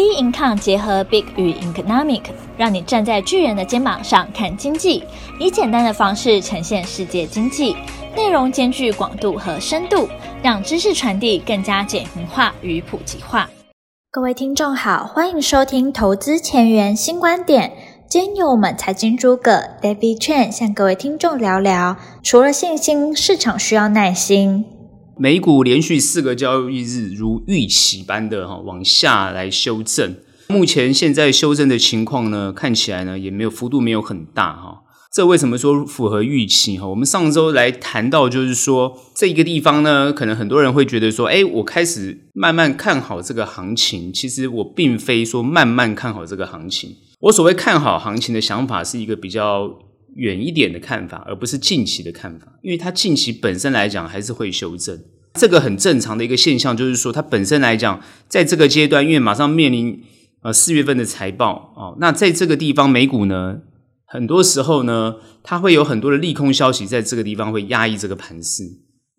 B Income 结合 Big 与 Economic，让你站在巨人的肩膀上看经济，以简单的方式呈现世界经济，内容兼具广度和深度，让知识传递更加简明化与普及化。各位听众好，欢迎收听投资前沿新观点。今天由我们财经诸葛 David Chen 向各位听众聊聊，除了信心，市场需要耐心。美股连续四个交易日如预期般的哈往下来修正，目前现在修正的情况呢，看起来呢也没有幅度没有很大哈。这为什么说符合预期哈？我们上周来谈到，就是说这一个地方呢，可能很多人会觉得说，哎，我开始慢慢看好这个行情。其实我并非说慢慢看好这个行情，我所谓看好行情的想法是一个比较。远一点的看法，而不是近期的看法，因为它近期本身来讲还是会修正，这个很正常的一个现象，就是说它本身来讲，在这个阶段，因为马上面临呃四月份的财报哦，那在这个地方美股呢，很多时候呢，它会有很多的利空消息，在这个地方会压抑这个盘势。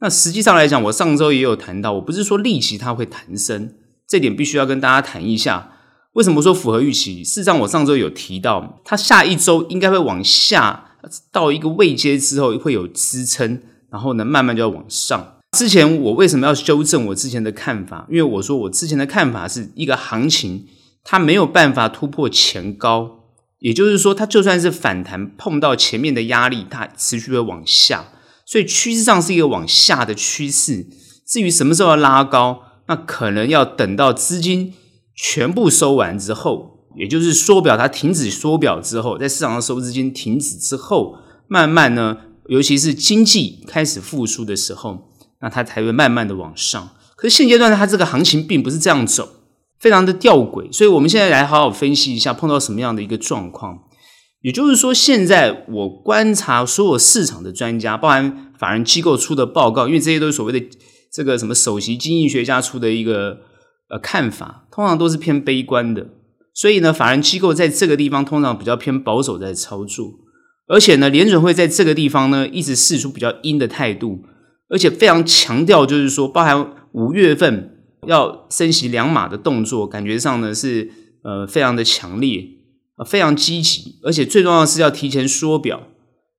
那实际上来讲，我上周也有谈到，我不是说利息它会弹升，这点必须要跟大家谈一下。为什么说符合预期？事实上，我上周有提到，它下一周应该会往下到一个位阶之后会有支撑，然后呢，慢慢就要往上。之前我为什么要修正我之前的看法？因为我说我之前的看法是一个行情，它没有办法突破前高，也就是说，它就算是反弹碰到前面的压力，它持续会往下，所以趋势上是一个往下的趋势。至于什么时候要拉高，那可能要等到资金。全部收完之后，也就是缩表，它停止缩表之后，在市场上收资金停止之后，慢慢呢，尤其是经济开始复苏的时候，那它才会慢慢的往上。可是现阶段它这个行情并不是这样走，非常的吊诡。所以我们现在来好好分析一下，碰到什么样的一个状况。也就是说，现在我观察所有市场的专家，包含法人机构出的报告，因为这些都是所谓的这个什么首席经济学家出的一个。呃，看法通常都是偏悲观的，所以呢，法人机构在这个地方通常比较偏保守在操作，而且呢，联准会在这个地方呢一直释出比较鹰的态度，而且非常强调，就是说，包含五月份要升息两码的动作，感觉上呢是呃非常的强烈，呃非常积极，而且最重要的是要提前缩表，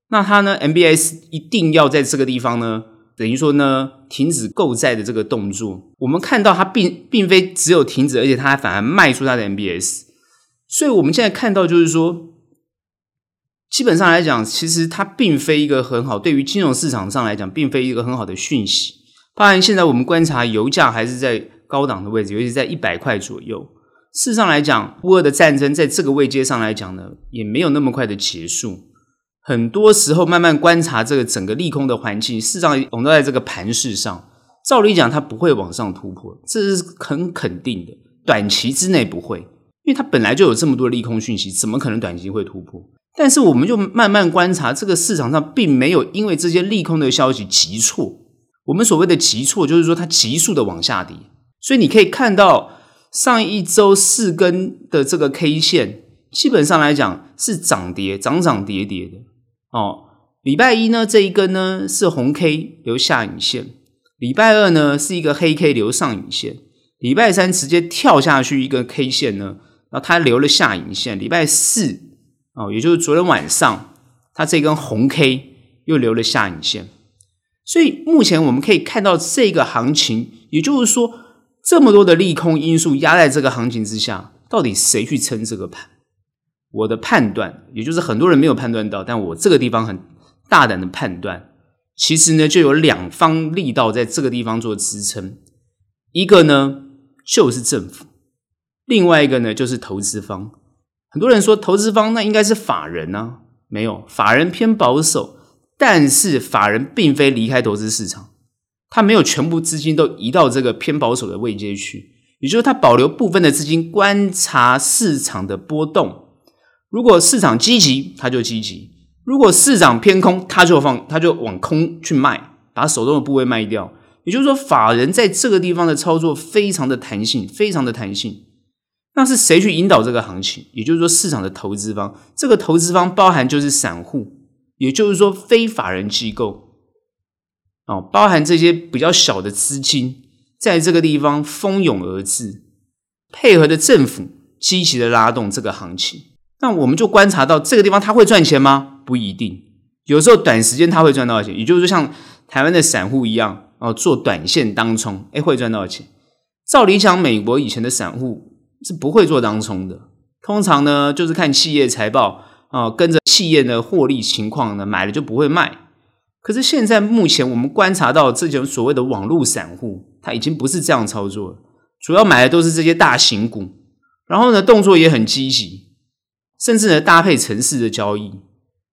那他呢，MBS 一定要在这个地方呢。等于说呢，停止购债的这个动作，我们看到它并并非只有停止，而且它还反而卖出它的 MBS。所以我们现在看到就是说，基本上来讲，其实它并非一个很好，对于金融市场上来讲，并非一个很好的讯息。当然，现在我们观察油价还是在高档的位置，尤其在一百块左右。事实上来讲，乌俄的战争在这个位阶上来讲呢，也没有那么快的结束。很多时候，慢慢观察这个整个利空的环境，市场笼罩在这个盘势上。照理讲，它不会往上突破，这是很肯定的。短期之内不会，因为它本来就有这么多利空讯息，怎么可能短期会突破？但是，我们就慢慢观察，这个市场上并没有因为这些利空的消息急挫。我们所谓的急挫，就是说它急速的往下跌。所以，你可以看到上一周四根的这个 K 线，基本上来讲是涨跌涨涨跌跌的。哦，礼拜一呢，这一根呢是红 K 留下影线，礼拜二呢是一个黑 K 留上影线，礼拜三直接跳下去一个 K 线呢，然后它留了下影线，礼拜四哦，也就是昨天晚上，它这根红 K 又留了下影线，所以目前我们可以看到这个行情，也就是说这么多的利空因素压在这个行情之下，到底谁去撑这个盘？我的判断，也就是很多人没有判断到，但我这个地方很大胆的判断，其实呢就有两方力道在这个地方做支撑，一个呢就是政府，另外一个呢就是投资方。很多人说投资方那应该是法人啊，没有，法人偏保守，但是法人并非离开投资市场，他没有全部资金都移到这个偏保守的位阶去，也就是他保留部分的资金观察市场的波动。如果市场积极，他就积极；如果市场偏空，他就放，他就往空去卖，把手中的部位卖掉。也就是说，法人在这个地方的操作非常的弹性，非常的弹性。那是谁去引导这个行情？也就是说，市场的投资方，这个投资方包含就是散户，也就是说非法人机构，哦，包含这些比较小的资金，在这个地方蜂拥而至。配合的政府积极的拉动这个行情。那我们就观察到这个地方它会赚钱吗？不一定，有时候短时间它会赚到钱，也就是说像台湾的散户一样哦，做短线当冲，哎，会赚到钱。照理讲，美国以前的散户是不会做当冲的，通常呢就是看企业财报啊，跟着企业的获利情况呢买了就不会卖。可是现在目前我们观察到这种所谓的网络散户，他已经不是这样操作了，主要买的都是这些大型股，然后呢动作也很积极。甚至呢，搭配城市的交易，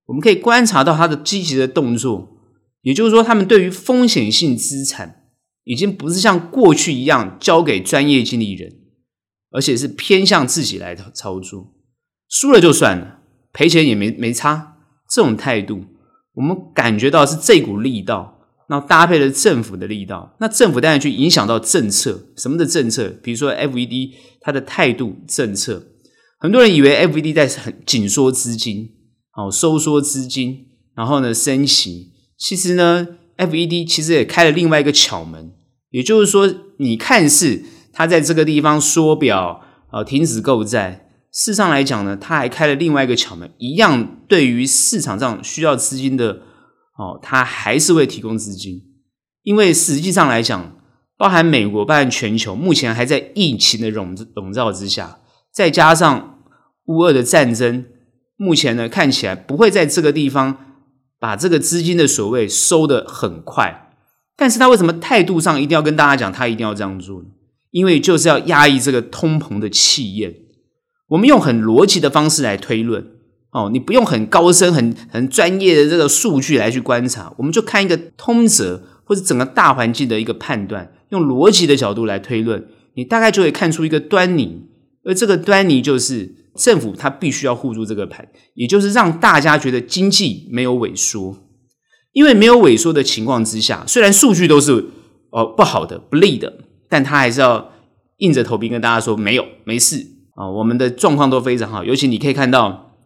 我们可以观察到它的积极的动作。也就是说，他们对于风险性资产，已经不是像过去一样交给专业经理人，而且是偏向自己来操作。输了就算了，赔钱也没没差。这种态度，我们感觉到是这股力道，那搭配了政府的力道。那政府当然去影响到政策，什么的政策？比如说 FED 它的态度政策。很多人以为 FED 在很紧缩资金，哦，收缩资金，然后呢升息。其实呢，FED 其实也开了另外一个巧门，也就是说，你看似他在这个地方缩表，呃，停止购债，事实上来讲呢，他还开了另外一个巧门，一样对于市场上需要资金的，哦，他还是会提供资金，因为实际上来讲，包含美国，包含全球，目前还在疫情的笼笼罩之下。再加上乌俄的战争，目前呢看起来不会在这个地方把这个资金的所谓收得很快，但是他为什么态度上一定要跟大家讲，他一定要这样做呢？因为就是要压抑这个通膨的气焰。我们用很逻辑的方式来推论，哦，你不用很高深、很很专业的这个数据来去观察，我们就看一个通则或者整个大环境的一个判断，用逻辑的角度来推论，你大概就会看出一个端倪。而这个端倪就是政府它必须要护住这个盘，也就是让大家觉得经济没有萎缩，因为没有萎缩的情况之下，虽然数据都是哦不好的、不利的，但他还是要硬着头皮跟大家说没有、没事啊，我们的状况都非常好。尤其你可以看到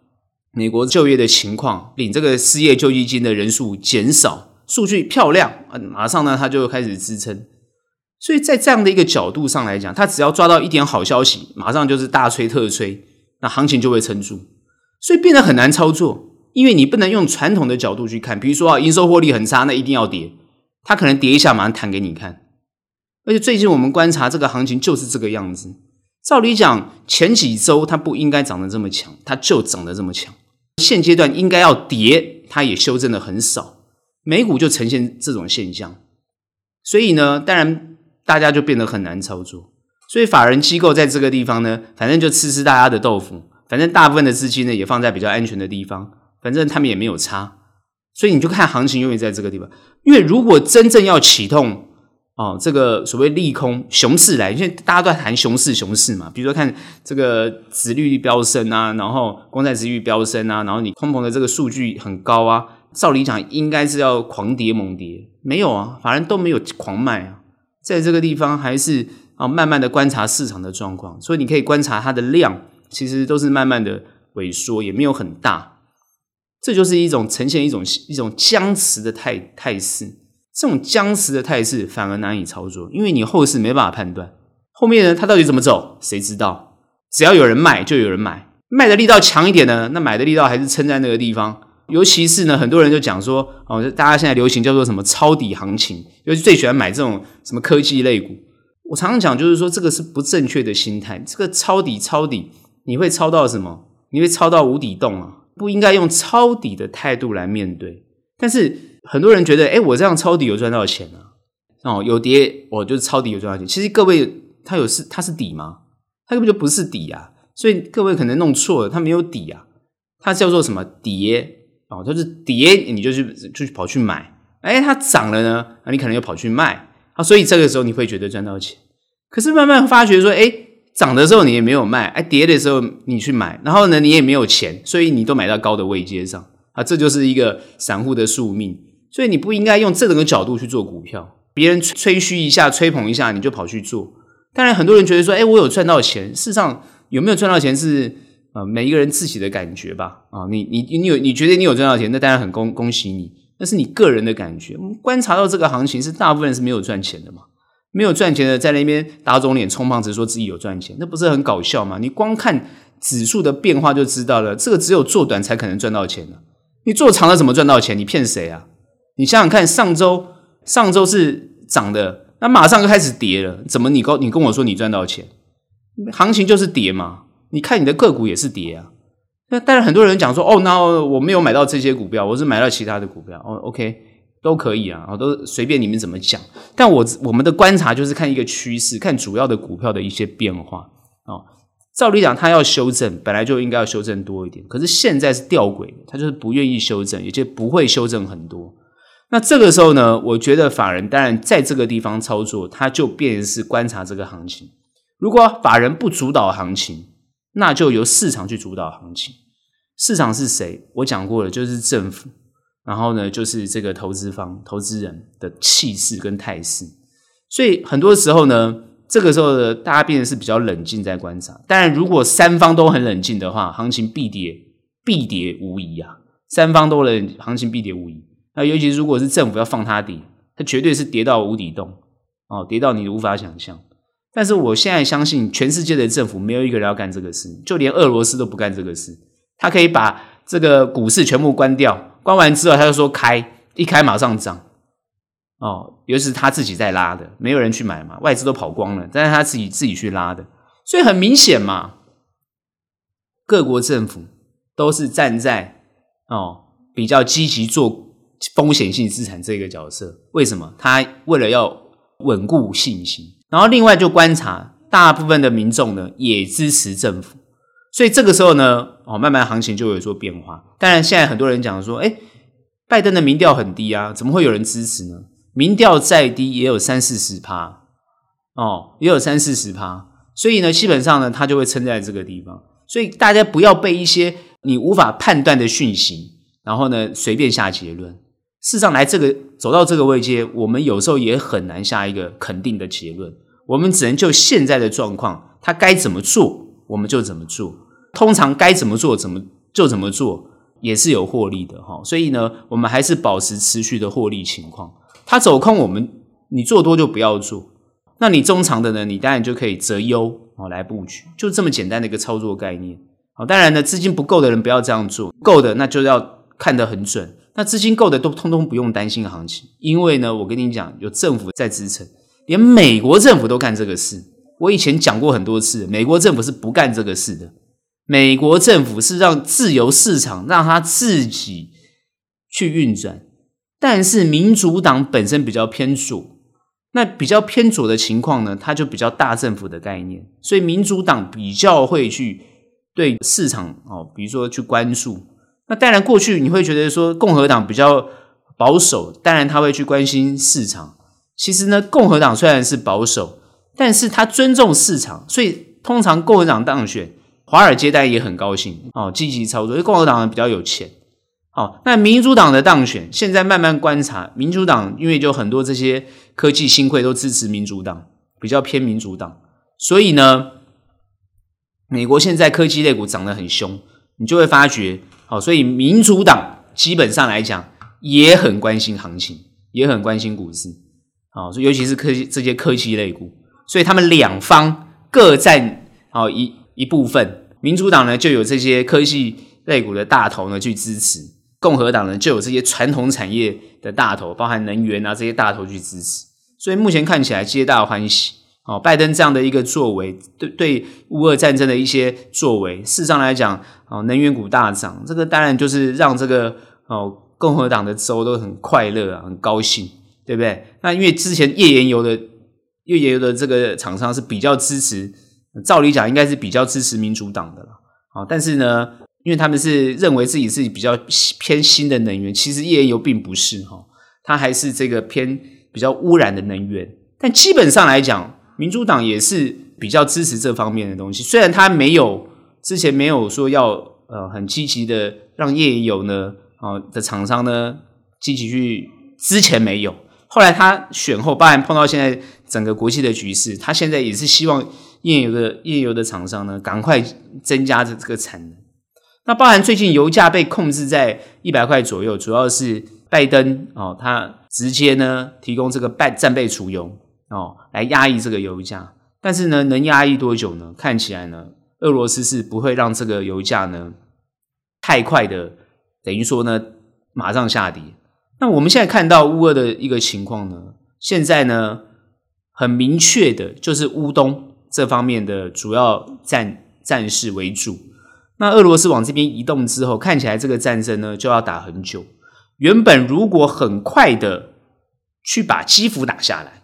美国就业的情况，领这个失业救济金的人数减少，数据漂亮啊，马上呢他就开始支撑。所以在这样的一个角度上来讲，他只要抓到一点好消息，马上就是大吹特吹，那行情就会撑住，所以变得很难操作。因为你不能用传统的角度去看，比如说啊，营收获利很差，那一定要跌，它可能跌一下马上弹给你看。而且最近我们观察这个行情就是这个样子。照理讲，前几周它不应该涨得这么强，它就涨得这么强。现阶段应该要跌，它也修正的很少，美股就呈现这种现象。所以呢，当然。大家就变得很难操作，所以法人机构在这个地方呢，反正就吃吃大家的豆腐，反正大部分的资金呢也放在比较安全的地方，反正他们也没有差，所以你就看行情永远在这个地方。因为如果真正要启动哦，这个所谓利空熊市来，因为大家都在谈熊市熊市嘛，比如说看这个殖利率飙升啊，然后公债殖利率飙升啊，然后你通膨的这个数据很高啊，照理讲应该是要狂跌猛跌，没有啊，法人都没有狂卖啊。在这个地方还是啊，慢慢的观察市场的状况，所以你可以观察它的量，其实都是慢慢的萎缩，也没有很大。这就是一种呈现一种一种僵持的态态势。这种僵持的态势反而难以操作，因为你后市没办法判断后面呢，它到底怎么走，谁知道？只要有人卖，就有人买，卖的力道强一点呢，那买的力道还是撑在那个地方。尤其是呢，很多人就讲说，哦，大家现在流行叫做什么抄底行情，尤其最喜欢买这种什么科技类股。我常常讲，就是说这个是不正确的心态。这个抄底抄底，你会抄到什么？你会抄到无底洞啊！不应该用抄底的态度来面对。但是很多人觉得，哎，我这样抄底有赚到钱啊？哦，有跌，我就是抄底有赚到钱。其实各位，它有是它是底吗？它根本就不是底啊！所以各位可能弄错了，它没有底啊，它叫做什么跌？哦，就是跌，你就去就去跑去买，哎，它涨了呢，那你可能又跑去卖，啊，所以这个时候你会觉得赚到钱。可是慢慢发觉说，哎，涨的时候你也没有卖，哎，跌的时候你去买，然后呢，你也没有钱，所以你都买到高的位阶上，啊，这就是一个散户的宿命。所以你不应该用这种角度去做股票，别人吹嘘一下、吹捧一下，你就跑去做。当然，很多人觉得说，哎，我有赚到钱，事实上有没有赚到钱是。啊、呃，每一个人自己的感觉吧。啊，你你你有你觉得你有赚到钱，那当然很恭恭喜你。那是你个人的感觉。我们观察到这个行情是大部分是没有赚钱的嘛。没有赚钱的在那边打肿脸充胖子，说自己有赚钱，那不是很搞笑吗？你光看指数的变化就知道了，这个只有做短才可能赚到钱呢。你做长了怎么赚到钱？你骗谁啊？你想想看，上周上周是涨的，那马上就开始跌了，怎么你跟你跟我说你赚到钱？行情就是跌嘛，你看你的个股也是跌啊。那当然，很多人讲说，哦，那我没有买到这些股票，我是买到其他的股票。哦，OK，都可以啊，都随便你们怎么讲。但我我们的观察就是看一个趋势，看主要的股票的一些变化。哦，照理讲，它要修正，本来就应该要修正多一点。可是现在是吊诡的，它就是不愿意修正，也就不会修正很多。那这个时候呢，我觉得法人当然在这个地方操作，他就变成是观察这个行情。如果法人不主导行情，那就由市场去主导行情。市场是谁？我讲过了，就是政府。然后呢，就是这个投资方、投资人的气势跟态势。所以很多时候呢，这个时候的大家变得是比较冷静在观察。当然，如果三方都很冷静的话，行情必跌，必跌无疑啊！三方都冷，行情必跌无疑。那尤其如果是政府要放它跌，它绝对是跌到无底洞哦，跌到你无法想象。但是我现在相信，全世界的政府没有一个人要干这个事，就连俄罗斯都不干这个事。他可以把这个股市全部关掉，关完之后他就说开，一开马上涨，哦，尤其是他自己在拉的，没有人去买嘛，外资都跑光了，但是他自己自己去拉的，所以很明显嘛，各国政府都是站在哦比较积极做风险性资产这个角色，为什么？他为了要稳固信心，然后另外就观察大部分的民众呢也支持政府。所以这个时候呢，哦，慢慢行情就有所变化。当然，现在很多人讲说，诶，拜登的民调很低啊，怎么会有人支持呢？民调再低也有三四十趴，哦，也有三四十趴。所以呢，基本上呢，他就会撑在这个地方。所以大家不要被一些你无法判断的讯息，然后呢，随便下结论。事实上，来这个走到这个位阶，我们有时候也很难下一个肯定的结论。我们只能就现在的状况，它该怎么做，我们就怎么做。通常该怎么做，怎么就怎么做，也是有获利的哈。所以呢，我们还是保持持续的获利情况。它走空，我们你做多就不要做。那你中长的呢，你当然就可以择优哦来布局，就这么简单的一个操作概念。好，当然呢，资金不够的人不要这样做，够的那就要看得很准。那资金够的都通通不用担心行情，因为呢，我跟你讲，有政府在支撑，连美国政府都干这个事。我以前讲过很多次，美国政府是不干这个事的。美国政府是让自由市场让它自己去运转，但是民主党本身比较偏左，那比较偏左的情况呢，它就比较大政府的概念，所以民主党比较会去对市场哦，比如说去关注。那当然，过去你会觉得说共和党比较保守，当然他会去关心市场。其实呢，共和党虽然是保守，但是他尊重市场，所以通常共和党当选。华尔街当然也很高兴哦，积极操作，因为共和党比较有钱。哦，那民主党的当选，现在慢慢观察，民主党因为就很多这些科技新贵都支持民主党，比较偏民主党，所以呢，美国现在科技类股涨得很凶，你就会发觉，哦，所以民主党基本上来讲也很关心行情，也很关心股市，哦，所以尤其是科技这些科技类股，所以他们两方各占哦一一部分。民主党呢，就有这些科技类股的大头呢去支持；共和党呢，就有这些传统产业的大头，包含能源啊这些大头去支持。所以目前看起来皆大欢喜。哦，拜登这样的一个作为，对对乌俄战争的一些作为，事实上来讲，哦，能源股大涨，这个当然就是让这个哦共和党的州都很快乐啊，很高兴，对不对？那因为之前页岩油的页岩油的这个厂商是比较支持。照理讲，应该是比较支持民主党的了，啊，但是呢，因为他们是认为自己是比较偏新的能源，其实页岩油并不是哈，它还是这个偏比较污染的能源。但基本上来讲，民主党也是比较支持这方面的东西，虽然他没有之前没有说要呃很积极的让页岩油呢啊的厂商呢积极去，之前没有，后来他选后，包含碰到现在整个国际的局势，他现在也是希望。页岩油的页岩油的厂商呢，赶快增加这这个产能。那包含最近油价被控制在一百块左右，主要是拜登哦，他直接呢提供这个半战备储油哦，来压抑这个油价。但是呢，能压抑多久呢？看起来呢，俄罗斯是不会让这个油价呢太快的，等于说呢马上下跌。那我们现在看到乌俄的一个情况呢，现在呢很明确的就是乌东这方面的主要战战事为主。那俄罗斯往这边移动之后，看起来这个战争呢就要打很久。原本如果很快的去把基辅打下来，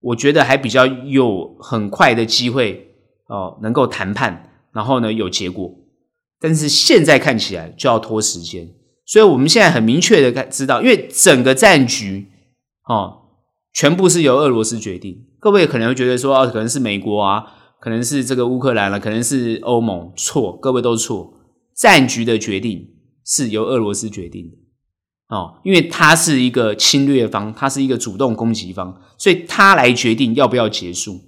我觉得还比较有很快的机会哦，能够谈判，然后呢有结果。但是现在看起来就要拖时间，所以我们现在很明确的知道，因为整个战局哦，全部是由俄罗斯决定。各位可能会觉得说，哦，可能是美国啊，可能是这个乌克兰了，可能是欧盟，错，各位都错。战局的决定是由俄罗斯决定的。哦，因为他是一个侵略方，他是一个主动攻击方，所以他来决定要不要结束。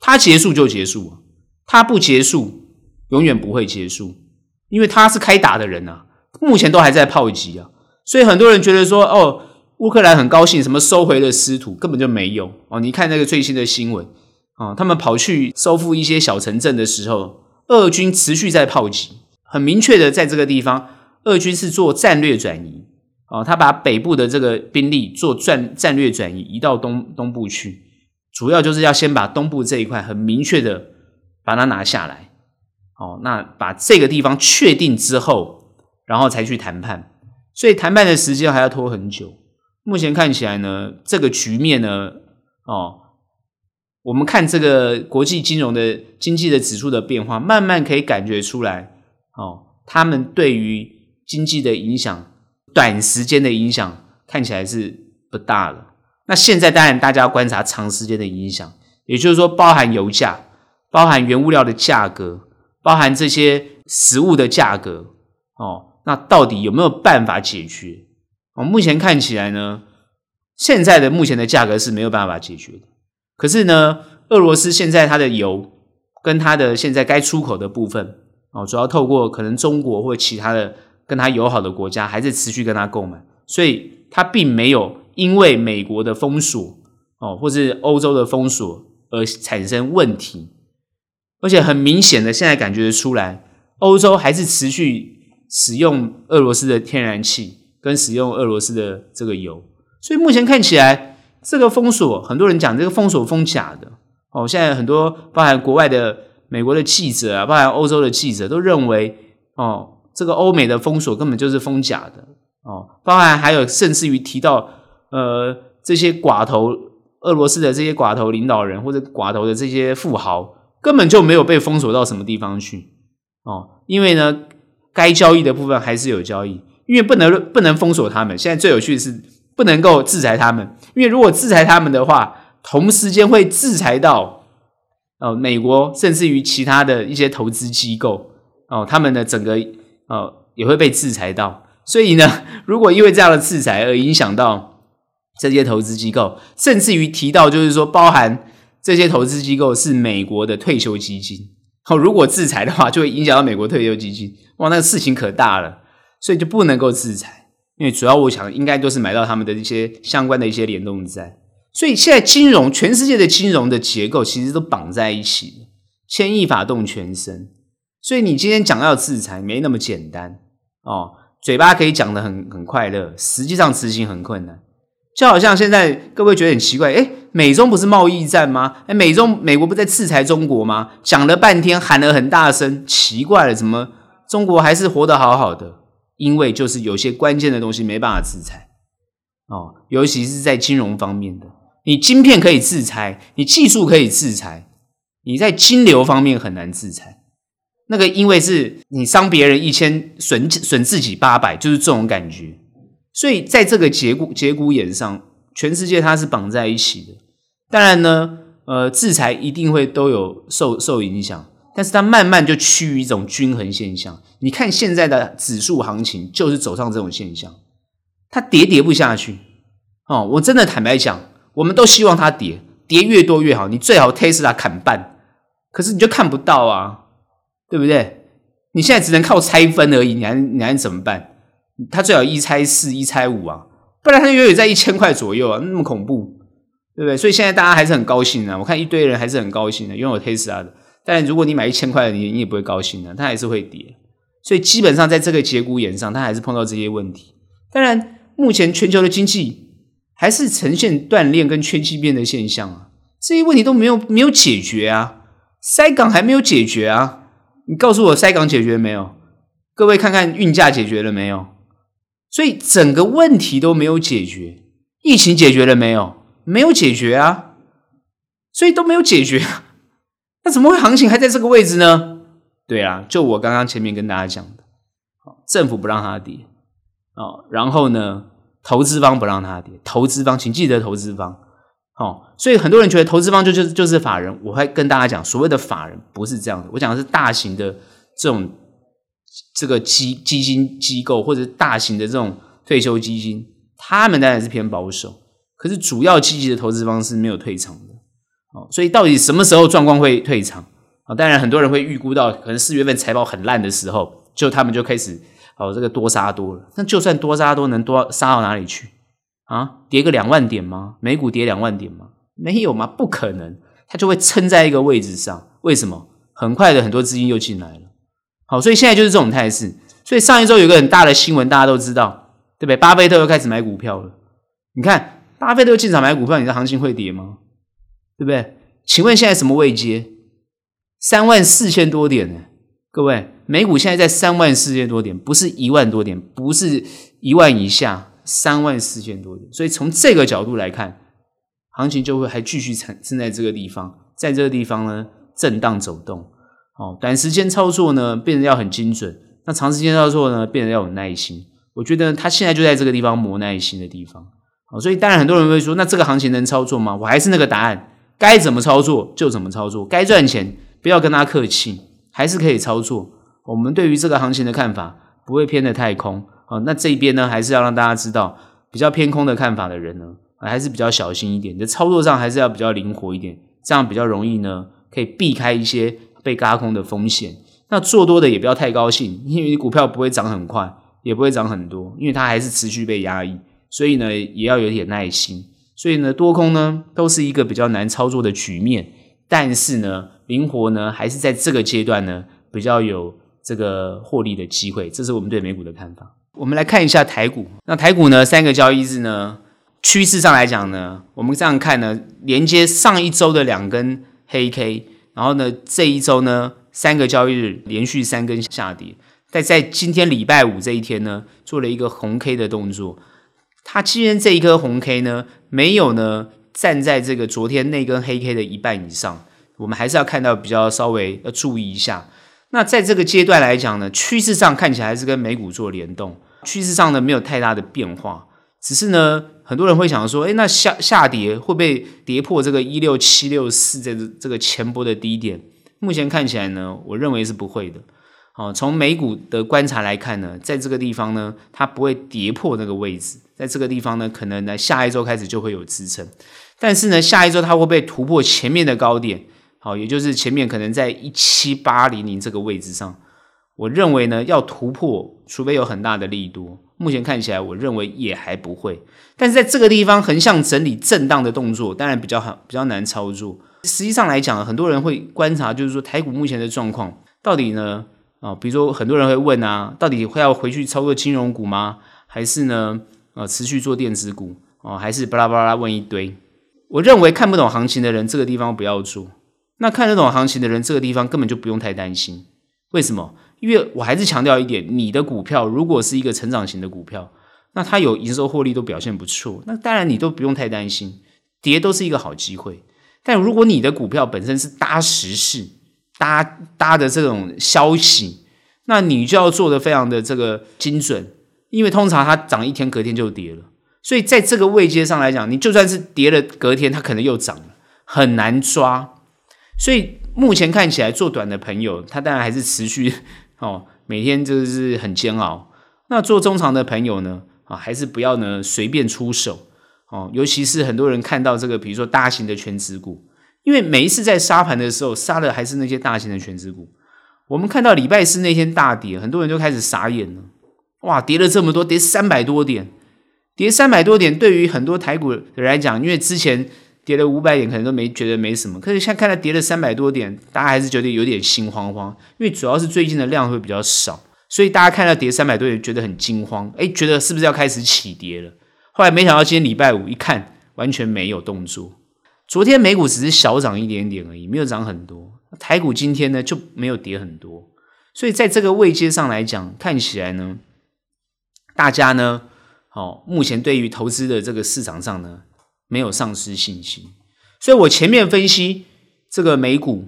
他结束就结束，他不结束永远不会结束，因为他是开打的人啊，目前都还在炮击啊。所以很多人觉得说，哦，乌克兰很高兴，什么收回了失土，根本就没有哦。你看那个最新的新闻啊，哦，他们跑去收复一些小城镇的时候，俄军持续在炮击，很明确的在这个地方，俄军是做战略转移。哦，他把北部的这个兵力做战战略转移，移到东东部去，主要就是要先把东部这一块很明确的把它拿下来。哦，那把这个地方确定之后，然后才去谈判。所以谈判的时间还要拖很久。目前看起来呢，这个局面呢，哦，我们看这个国际金融的经济的指数的变化，慢慢可以感觉出来。哦，他们对于经济的影响。短时间的影响看起来是不大了。那现在当然大家要观察长时间的影响，也就是说，包含油价、包含原物料的价格、包含这些食物的价格哦，那到底有没有办法解决？哦，目前看起来呢，现在的目前的价格是没有办法解决的。可是呢，俄罗斯现在它的油跟它的现在该出口的部分哦，主要透过可能中国或其他的。跟它友好的国家还是持续跟它购买，所以它并没有因为美国的封锁哦，或是欧洲的封锁而产生问题，而且很明显的，现在感觉得出来，欧洲还是持续使用俄罗斯的天然气跟使用俄罗斯的这个油，所以目前看起来，这个封锁，很多人讲这个封锁封假的。哦，现在很多包含国外的美国的记者啊，包含欧洲的记者都认为哦。这个欧美的封锁根本就是封假的。哦，包含还有甚至于提到呃这些寡头俄罗斯的这些寡头领导人或者寡头的这些富豪根本就没有被封锁到什么地方去。哦，因为呢该交易的部分还是有交易，因为不能不能封锁他们。现在最有趣的是不能够制裁他们，因为如果制裁他们的话，同时间会制裁到哦美国甚至于其他的一些投资机构哦，他们的整个。哦，也会被制裁到，所以呢，如果因为这样的制裁而影响到这些投资机构，甚至于提到就是说，包含这些投资机构是美国的退休基金，哦，如果制裁的话，就会影响到美国退休基金，哇，那个事情可大了，所以就不能够制裁，因为主要我想应该都是买到他们的一些相关的一些联动债，所以现在金融全世界的金融的结构其实都绑在一起，牵一发动全身。所以你今天讲要制裁没那么简单哦，嘴巴可以讲得很很快乐，实际上执行很困难。就好像现在各位觉得很奇怪，诶，美中不是贸易战吗？诶，美中美国不在制裁中国吗？讲了半天，喊了很大声，奇怪了，怎么中国还是活得好好的？因为就是有些关键的东西没办法制裁哦，尤其是在金融方面的，你晶片可以制裁，你技术可以制裁，你在金流方面很难制裁。那个，因为是你伤别人一千，损损自己八百，就是这种感觉。所以在这个节骨节骨眼上，全世界它是绑在一起的。当然呢，呃，制裁一定会都有受受影响，但是它慢慢就趋于一种均衡现象。你看现在的指数行情，就是走上这种现象，它跌跌不下去。哦，我真的坦白讲，我们都希望它跌，跌越多越好。你最好 Tesla 砍半，可是你就看不到啊。对不对？你现在只能靠拆分而已，你还你还怎么办？他最好一拆四，一拆五啊，不然他永远在一千块左右啊，那么恐怖，对不对？所以现在大家还是很高兴的。我看一堆人还是很高兴的，拥有 Tesla 的。但如果你买一千块的，你你也不会高兴的，它还是会跌。所以基本上在这个节骨眼上，它还是碰到这些问题。当然，目前全球的经济还是呈现断链跟缺机变的现象啊，这些问题都没有没有解决啊，塞港还没有解决啊。你告诉我塞港解决没有？各位看看运价解决了没有？所以整个问题都没有解决。疫情解决了没有？没有解决啊，所以都没有解决。那怎么会行情还在这个位置呢？对啊，就我刚刚前面跟大家讲的，政府不让它跌，哦，然后呢，投资方不让它跌，投资方请记得投资方，哦，所以很多人觉得投资方就就是就是法人，我会跟大家讲，所谓的法人不是这样的，我讲的是大型的这种这个基基金机构或者大型的这种退休基金，他们当然是偏保守，可是主要积极的投资方是没有退场的。哦，所以到底什么时候状况会退场啊？当然，很多人会预估到，可能四月份财报很烂的时候，就他们就开始哦，这个多杀多了。那就算多杀多，能多杀到哪里去啊？跌个两万点吗？美股跌两万点吗？没有吗？不可能，它就会撑在一个位置上。为什么？很快的，很多资金又进来了。好，所以现在就是这种态势。所以上一周有个很大的新闻，大家都知道，对不对？巴菲特又开始买股票了。你看，巴菲特进场买股票，你的行情会跌吗？对不对？请问现在什么位阶？三万四千多点呢？各位，美股现在在三万四千多点，不是一万多点，不是一万以下，三万四千多点。所以从这个角度来看，行情就会还继续产生在这个地方，在这个地方呢震荡走动。哦，短时间操作呢变得要很精准，那长时间操作呢变得要有耐心。我觉得他现在就在这个地方磨耐心的地方。哦，所以当然很多人会说，那这个行情能操作吗？我还是那个答案。该怎么操作就怎么操作，该赚钱不要跟他客气，还是可以操作。我们对于这个行情的看法不会偏得太空哦。那这一边呢，还是要让大家知道，比较偏空的看法的人呢，还是比较小心一点。你的操作上还是要比较灵活一点，这样比较容易呢，可以避开一些被轧空的风险。那做多的也不要太高兴，因为股票不会涨很快，也不会涨很多，因为它还是持续被压抑，所以呢，也要有点耐心。所以呢，多空呢都是一个比较难操作的局面，但是呢，灵活呢还是在这个阶段呢比较有这个获利的机会，这是我们对美股的看法。我们来看一下台股，那台股呢三个交易日呢趋势上来讲呢，我们这样看呢，连接上一周的两根黑 K，然后呢这一周呢三个交易日连续三根下跌，但在今天礼拜五这一天呢做了一个红 K 的动作。它今天这一颗红 K 呢，没有呢站在这个昨天那根黑 K 的一半以上，我们还是要看到比较稍微要注意一下。那在这个阶段来讲呢，趋势上看起来是跟美股做联动，趋势上呢没有太大的变化，只是呢很多人会想说，诶，那下下跌会不会跌破这个一六七六四这这个前波的低点？目前看起来呢，我认为是不会的。哦，从美股的观察来看呢，在这个地方呢，它不会跌破那个位置，在这个地方呢，可能呢下一周开始就会有支撑，但是呢，下一周它会被突破前面的高点？好，也就是前面可能在一七八零零这个位置上，我认为呢要突破，除非有很大的利多，目前看起来我认为也还不会。但是在这个地方横向整理震荡的动作，当然比较好，比较难操作。实际上来讲，很多人会观察，就是说台股目前的状况到底呢？啊，比如说很多人会问啊，到底会要回去操作金融股吗？还是呢，呃，持续做电子股？哦，还是巴拉巴拉问一堆？我认为看不懂行情的人，这个地方不要做。那看得懂行情的人，这个地方根本就不用太担心。为什么？因为我还是强调一点，你的股票如果是一个成长型的股票，那它有营收获利都表现不错，那当然你都不用太担心，跌都是一个好机会。但如果你的股票本身是搭时事，搭搭的这种消息，那你就要做的非常的这个精准，因为通常它涨一天，隔天就跌了，所以在这个位阶上来讲，你就算是跌了，隔天它可能又涨了，很难抓。所以目前看起来做短的朋友，他当然还是持续哦，每天就是很煎熬。那做中长的朋友呢，啊，还是不要呢随便出手哦，尤其是很多人看到这个，比如说大型的全职股。因为每一次在杀盘的时候，杀的还是那些大型的全职股。我们看到礼拜四那天大跌，很多人就开始傻眼了。哇，跌了这么多，跌三百多点，跌三百多点，对于很多台股的人来讲，因为之前跌了五百点，可能都没觉得没什么。可是现在看到跌了三百多点，大家还是觉得有点心慌慌，因为主要是最近的量会比较少，所以大家看到跌三百多点，觉得很惊慌，诶，觉得是不是要开始起跌了？后来没想到今天礼拜五一看，完全没有动作。昨天美股只是小涨一点点而已，没有涨很多。台股今天呢就没有跌很多，所以在这个位阶上来讲，看起来呢，大家呢，哦，目前对于投资的这个市场上呢。没有丧失信心，所以我前面分析这个美股，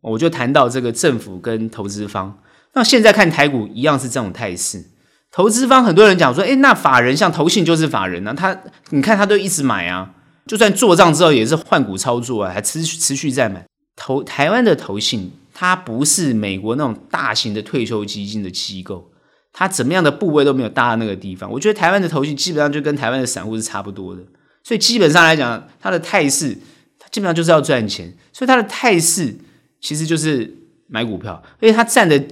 我就谈到这个政府跟投资方。那现在看台股一样是这种态势，投资方很多人讲说，诶，那法人像投信就是法人啊，他你看他都一直买啊，就算做账之后也是换股操作啊，还持续持续在买。投台湾的投信，它不是美国那种大型的退休基金的机构，它怎么样的部位都没有大到那个地方。我觉得台湾的投信基本上就跟台湾的散户是差不多的。所以基本上来讲，它的态势，它基本上就是要赚钱。所以它的态势其实就是买股票，而且它占的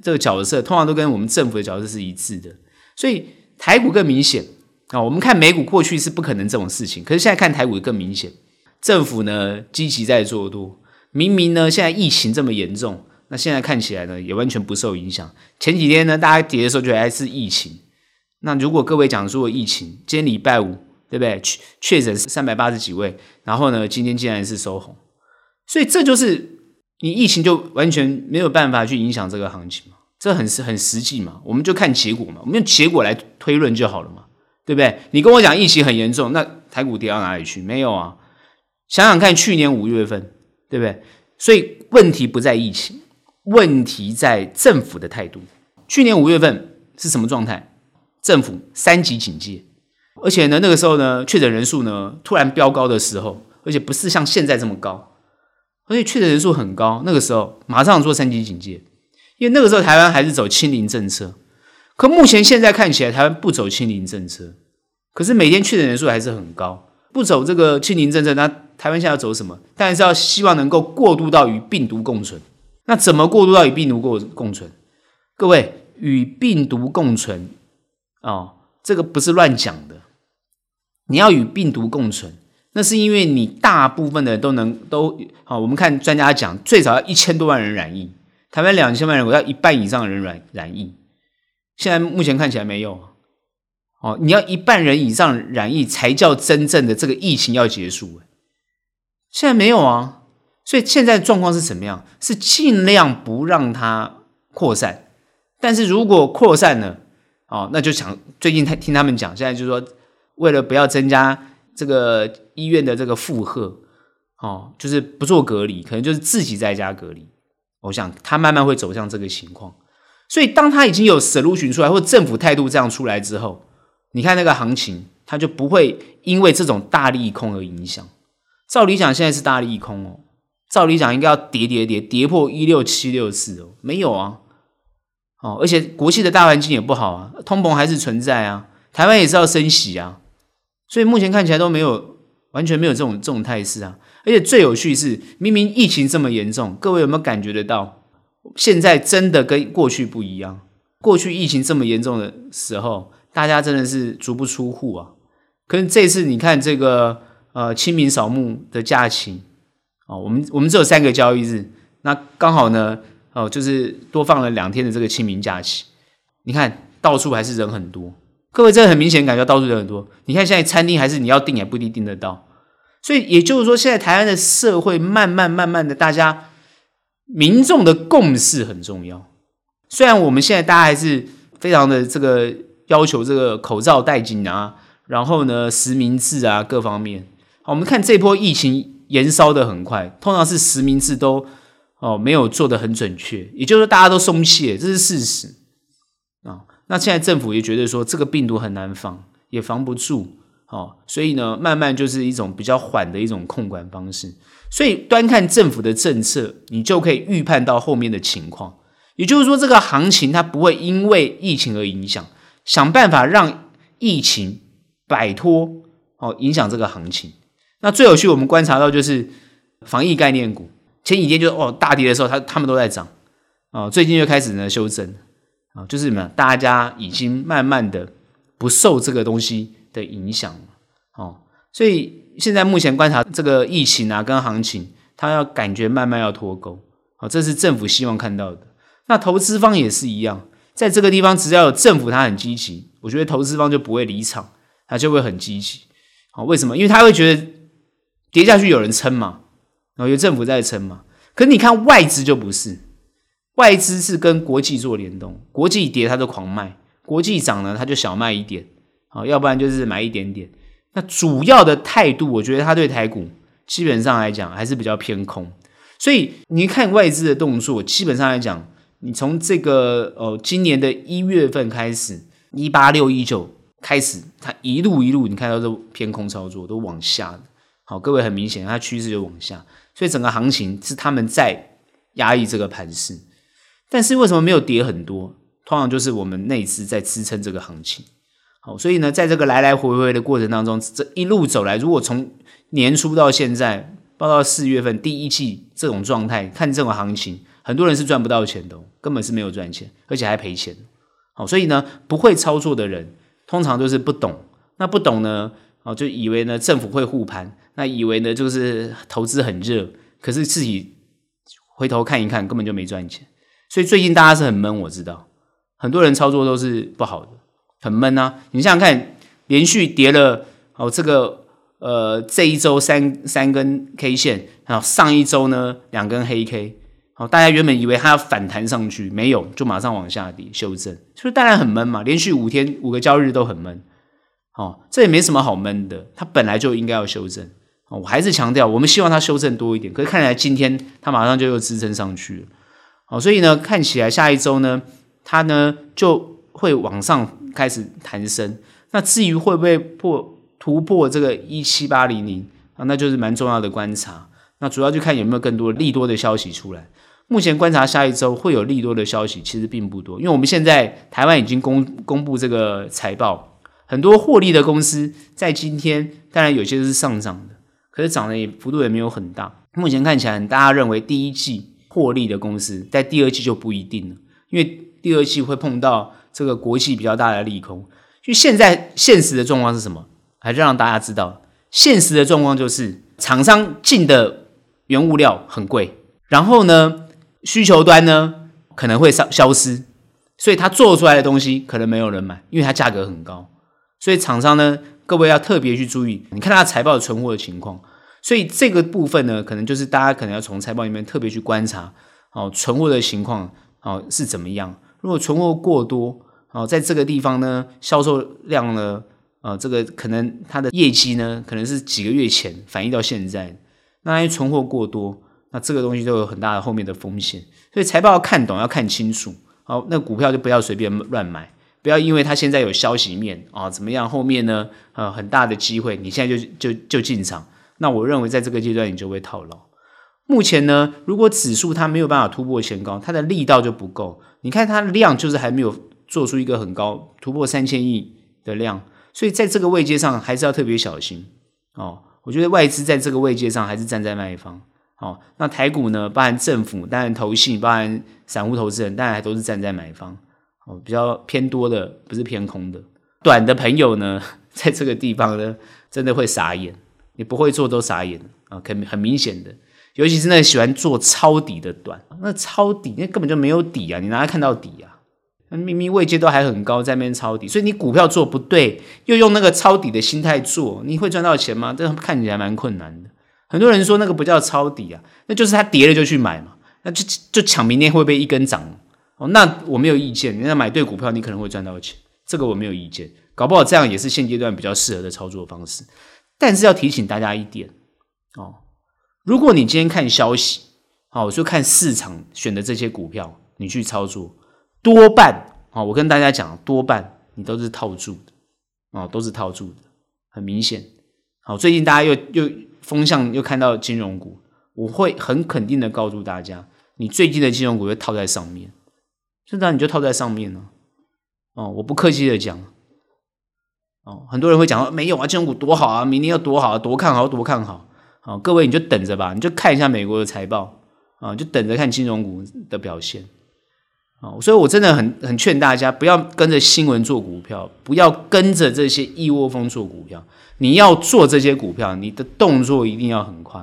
这个角色，通常都跟我们政府的角色是一致的。所以台股更明显啊，我们看美股过去是不可能这种事情，可是现在看台股更明显。政府呢积极在做多，明明呢现在疫情这么严重，那现在看起来呢也完全不受影响。前几天呢大家跌的时候觉得还是疫情，那如果各位讲说疫情，今天礼拜五。对不对？确确诊三百八十几位，然后呢，今天竟然是收红，所以这就是你疫情就完全没有办法去影响这个行情嘛，这很实很实际嘛，我们就看结果嘛，我们用结果来推论就好了嘛，对不对？你跟我讲疫情很严重，那台股跌到哪里去？没有啊，想想看，去年五月份，对不对？所以问题不在疫情，问题在政府的态度。去年五月份是什么状态？政府三级警戒。而且呢，那个时候呢，确诊人数呢突然飙高的时候，而且不是像现在这么高，而且确诊人数很高，那个时候马上做三级警戒，因为那个时候台湾还是走清零政策。可目前现在看起来，台湾不走清零政策，可是每天确诊人数还是很高，不走这个清零政策，那台湾现在要走什么？当然是要希望能够过渡到与病毒共存。那怎么过渡到与病毒共共存？各位，与病毒共存啊、哦，这个不是乱讲的。你要与病毒共存，那是因为你大部分的人都能都好。我们看专家讲，最少要一千多万人染疫，台湾两千万人，我要一半以上的人染染疫。现在目前看起来没有哦，你要一半人以上染疫才叫真正的这个疫情要结束。现在没有啊，所以现在状况是怎么样？是尽量不让它扩散，但是如果扩散了哦，那就想最近听听他们讲，现在就是说。为了不要增加这个医院的这个负荷，哦，就是不做隔离，可能就是自己在家隔离。我想他慢慢会走向这个情况。所以当他已经有 solution 出来，或政府态度这样出来之后，你看那个行情，它就不会因为这种大利空而影响。照理讲，现在是大利空哦。照理讲，应该要跌跌跌跌破一六七六四哦，没有啊。哦，而且国际的大环境也不好啊，通膨还是存在啊，台湾也是要升息啊。所以目前看起来都没有完全没有这种这种态势啊！而且最有趣是，明明疫情这么严重，各位有没有感觉得到？现在真的跟过去不一样。过去疫情这么严重的时候，大家真的是足不出户啊。可是这次你看这个呃清明扫墓的假期哦，我们我们只有三个交易日，那刚好呢哦就是多放了两天的这个清明假期。你看到处还是人很多。各位，这很明显感觉到处有很多。你看现在餐厅还是你要订也不一定订得到，所以也就是说，现在台湾的社会慢慢慢慢的，大家民众的共识很重要。虽然我们现在大家还是非常的这个要求这个口罩戴紧啊，然后呢实名制啊各方面。我们看这波疫情延烧的很快，通常是实名制都哦没有做的很准确，也就是说大家都松懈，这是事实啊。那现在政府也觉得说这个病毒很难防，也防不住，哦，所以呢，慢慢就是一种比较缓的一种控管方式。所以端看政府的政策，你就可以预判到后面的情况。也就是说，这个行情它不会因为疫情而影响，想办法让疫情摆脱哦影响这个行情。那最有趣，我们观察到就是防疫概念股，前几天就哦大跌的时候，它它们都在涨，哦，最近就开始呢修正。啊，就是什么？大家已经慢慢的不受这个东西的影响了，哦，所以现在目前观察这个疫情啊，跟行情，它要感觉慢慢要脱钩，好，这是政府希望看到的。那投资方也是一样，在这个地方，只要有政府它很积极，我觉得投资方就不会离场，它就会很积极。好，为什么？因为他会觉得跌下去有人撑嘛，然后有政府在撑嘛。可你看外资就不是，外资是跟国际做联动，国际跌它就狂卖，国际涨呢它就小卖一点，好，要不然就是买一点点。那主要的态度，我觉得它对台股基本上来讲还是比较偏空。所以你看外资的动作，基本上来讲，你从这个呃今年的一月份开始，一八六一九开始，它一路一路你看到都偏空操作，都往下的。好，各位很明显，它趋势就往下，所以整个行情是他们在压抑这个盘势。但是为什么没有跌很多？通常就是我们内资在支撑这个行情。好，所以呢，在这个来来回回的过程当中，这一路走来，如果从年初到现在，报到四月份第一季这种状态，看这种行情，很多人是赚不到钱的，根本是没有赚钱，而且还赔钱。好，所以呢，不会操作的人，通常都是不懂。那不懂呢，哦，就以为呢政府会护盘，那以为呢就是投资很热，可是自己回头看一看，根本就没赚钱。所以最近大家是很闷，我知道，很多人操作都是不好的。很闷啊！你想想看，连续跌了哦，这个呃这一周三三根 K 线，然后上一周呢两根黑 K，好，大家原本以为它要反弹上去，没有，就马上往下跌修正，所以当然很闷嘛。连续五天五个交易日都很闷，哦，这也没什么好闷的，它本来就应该要修正。我还是强调，我们希望它修正多一点，可是看起来今天它马上就又支撑上去了，哦，所以呢，看起来下一周呢，它呢就会往上。开始弹升，那至于会不会破突破这个一七八零零啊，那就是蛮重要的观察。那主要就看有没有更多利多的消息出来。目前观察下一周会有利多的消息，其实并不多，因为我们现在台湾已经公公布这个财报，很多获利的公司在今天，当然有些是上涨的，可是涨的也幅度也没有很大。目前看起来，大家认为第一季获利的公司在第二季就不一定了，因为第二季会碰到。这个国际比较大的利空，就现在现实的状况是什么？还是让大家知道，现实的状况就是厂商进的原物料很贵，然后呢，需求端呢可能会消消失，所以他做出来的东西可能没有人买，因为它价格很高，所以厂商呢，各位要特别去注意，你看他财报的存货的情况，所以这个部分呢，可能就是大家可能要从财报里面特别去观察，哦，存货的情况哦是怎么样。如果存货过多，哦，在这个地方呢，销售量呢，呃，这个可能它的业绩呢，可能是几个月前反映到现在，那因为存货过多，那这个东西都有很大的后面的风险，所以财报要看懂，要看清楚，好，那股票就不要随便乱买，不要因为它现在有消息面啊，怎么样，后面呢，呃，很大的机会，你现在就就就进场，那我认为在这个阶段你就会套牢。目前呢，如果指数它没有办法突破前高，它的力道就不够。你看它量就是还没有做出一个很高突破三千亿的量，所以在这个位阶上还是要特别小心哦。我觉得外资在这个位阶上还是站在卖方。哦，那台股呢，包含政府、当然投信、包含散户投资人，当然还都是站在买方。哦，比较偏多的，不是偏空的。短的朋友呢，在这个地方呢，真的会傻眼。你不会做都傻眼啊，很、很明显的。尤其是那喜欢做抄底的短，那抄底那根本就没有底啊！你哪来看到底啊？那明明位阶都还很高，在那边抄底，所以你股票做不对，又用那个抄底的心态做，你会赚到钱吗？这看起来蛮困难的。很多人说那个不叫抄底啊，那就是他跌了就去买嘛，那就就抢明天会不会一根涨哦？那我没有意见，你要买对股票，你可能会赚到钱，这个我没有意见。搞不好这样也是现阶段比较适合的操作方式，但是要提醒大家一点哦。如果你今天看消息，好，我就看市场选的这些股票，你去操作，多半，好，我跟大家讲，多半你都是套住的，哦，都是套住的，很明显。好，最近大家又又风向又看到金融股，我会很肯定的告诉大家，你最近的金融股会套在上面，现在你就套在上面了，哦，我不客气的讲，哦，很多人会讲没有啊，金融股多好啊，明年要多好啊，多看好，多看好。好，各位你就等着吧，你就看一下美国的财报啊，就等着看金融股的表现啊，所以我真的很很劝大家不要跟着新闻做股票，不要跟着这些一窝蜂做股票。你要做这些股票，你的动作一定要很快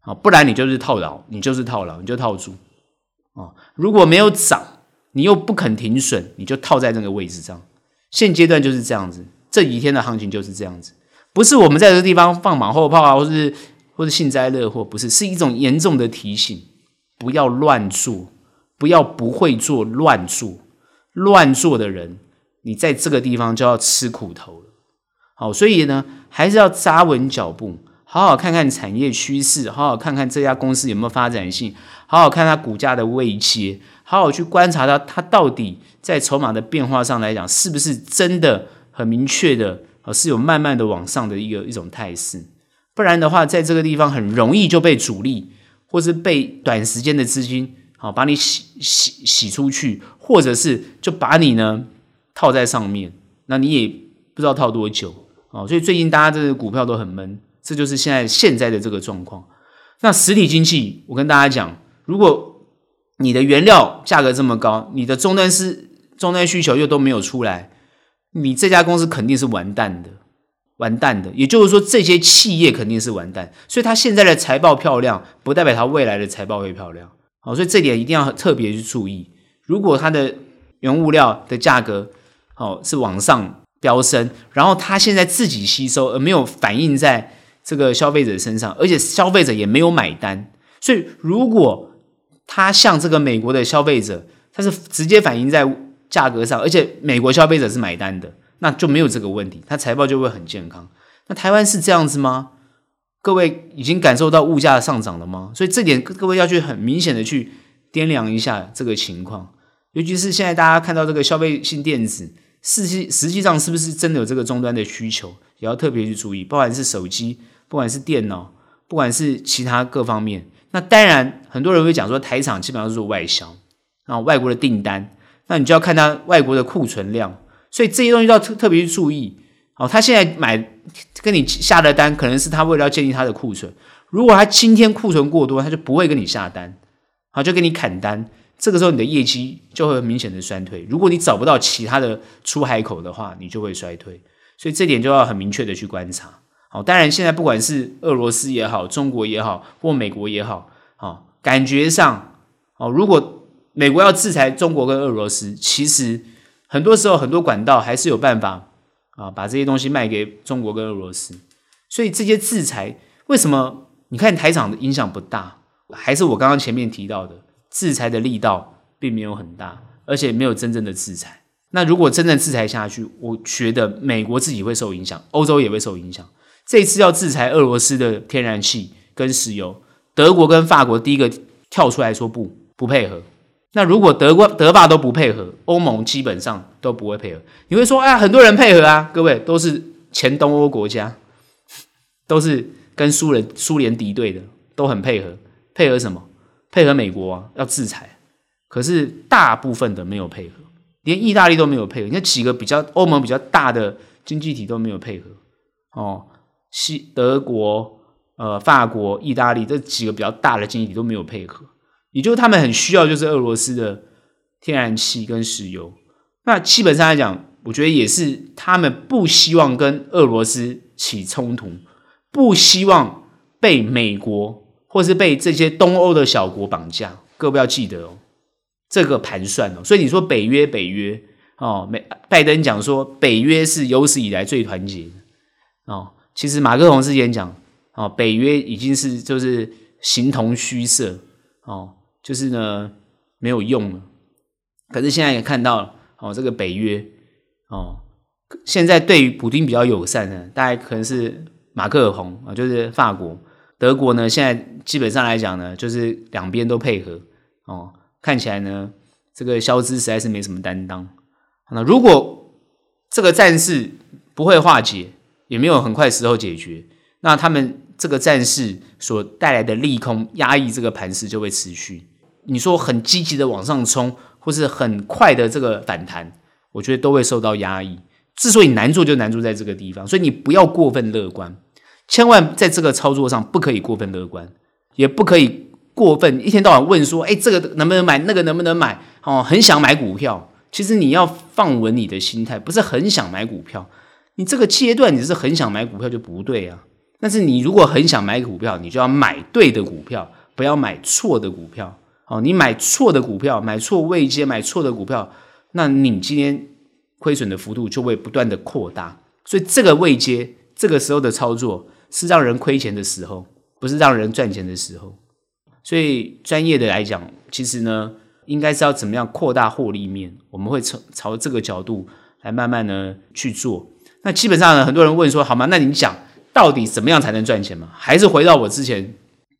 啊，不然你就是套牢，你就是套牢，你就套住啊。如果没有涨，你又不肯停损，你就套在那个位置上。现阶段就是这样子，这几天的行情就是这样子，不是我们在这个地方放马后炮啊，或是或是幸灾乐祸，不是，是一种严重的提醒，不要乱做。不要不会做乱做，乱做的人，你在这个地方就要吃苦头了。好，所以呢，还是要扎稳脚步，好好看看产业趋势，好好看看这家公司有没有发展性，好好看它股价的位阶，好好去观察它，它到底在筹码的变化上来讲，是不是真的很明确的，是有慢慢的往上的一个一种态势。不然的话，在这个地方很容易就被主力或是被短时间的资金。好，把你洗洗洗出去，或者是就把你呢套在上面，那你也不知道套多久哦。所以最近大家这个股票都很闷，这就是现在现在的这个状况。那实体经济，我跟大家讲，如果你的原料价格这么高，你的终端是终端需求又都没有出来，你这家公司肯定是完蛋的，完蛋的。也就是说，这些企业肯定是完蛋。所以它现在的财报漂亮，不代表它未来的财报会漂亮。好，所以这点一定要特别去注意。如果它的原物料的价格，哦，是往上飙升，然后它现在自己吸收，而没有反映在这个消费者身上，而且消费者也没有买单。所以，如果它像这个美国的消费者，它是直接反映在价格上，而且美国消费者是买单的，那就没有这个问题，它财报就会很健康。那台湾是这样子吗？各位已经感受到物价上涨了吗？所以这点各位要去很明显的去掂量一下这个情况，尤其是现在大家看到这个消费性电子，实际实际上是不是真的有这个终端的需求，也要特别去注意。不管是手机，不管是电脑，不管是其他各方面，那当然很多人会讲说台厂基本上是做外销，然后外国的订单，那你就要看它外国的库存量，所以这些东西要特特别去注意。好，他现在买跟你下的单，可能是他为了要建立他的库存。如果他今天库存过多，他就不会跟你下单，好，就跟你砍单。这个时候你的业绩就会明显的衰退。如果你找不到其他的出海口的话，你就会衰退。所以这点就要很明确的去观察。好，当然现在不管是俄罗斯也好，中国也好，或美国也好，好，感觉上，哦，如果美国要制裁中国跟俄罗斯，其实很多时候很多管道还是有办法。啊，把这些东西卖给中国跟俄罗斯，所以这些制裁为什么你看台厂的影响不大？还是我刚刚前面提到的，制裁的力道并没有很大，而且没有真正的制裁。那如果真正制裁下去，我觉得美国自己会受影响，欧洲也会受影响。这次要制裁俄罗斯的天然气跟石油，德国跟法国第一个跳出来说不，不配合。那如果德国德法都不配合，欧盟基本上都不会配合。你会说啊，很多人配合啊，各位都是前东欧国家，都是跟苏联苏联敌对的，都很配合。配合什么？配合美国啊，要制裁。可是大部分的没有配合，连意大利都没有配合。你看几个比较欧盟比较大的经济体都没有配合哦，西德国、呃法国、意大利这几个比较大的经济体都没有配合。也就是他们很需要，就是俄罗斯的天然气跟石油。那基本上来讲，我觉得也是他们不希望跟俄罗斯起冲突，不希望被美国或是被这些东欧的小国绑架。各位要记得哦，这个盘算哦。所以你说北约，北约哦，美拜登讲说北约是有史以来最团结的哦。其实马克龙之前讲哦，北约已经是就是形同虚设哦。就是呢，没有用了。可是现在也看到哦，这个北约哦，现在对于普丁比较友善的，大概可能是马克尔红啊，就是法国、德国呢。现在基本上来讲呢，就是两边都配合哦。看起来呢，这个肖兹实在是没什么担当。那如果这个战事不会化解，也没有很快时候解决，那他们这个战事所带来的利空压抑这个盘势就会持续。你说很积极的往上冲，或是很快的这个反弹，我觉得都会受到压抑。之所以难做，就难做在这个地方，所以你不要过分乐观，千万在这个操作上不可以过分乐观，也不可以过分，一天到晚问说，哎，这个能不能买，那个能不能买？哦，很想买股票。其实你要放稳你的心态，不是很想买股票。你这个阶段你是很想买股票就不对啊。但是你如果很想买股票，你就要买对的股票，不要买错的股票。哦，你买错的股票，买错位阶，买错的股票，那你今天亏损的幅度就会不断的扩大。所以这个位阶，这个时候的操作是让人亏钱的时候，不是让人赚钱的时候。所以专业的来讲，其实呢，应该是要怎么样扩大获利面？我们会朝朝这个角度来慢慢的去做。那基本上呢，很多人问说，好吗？那你讲到底怎么样才能赚钱嘛？还是回到我之前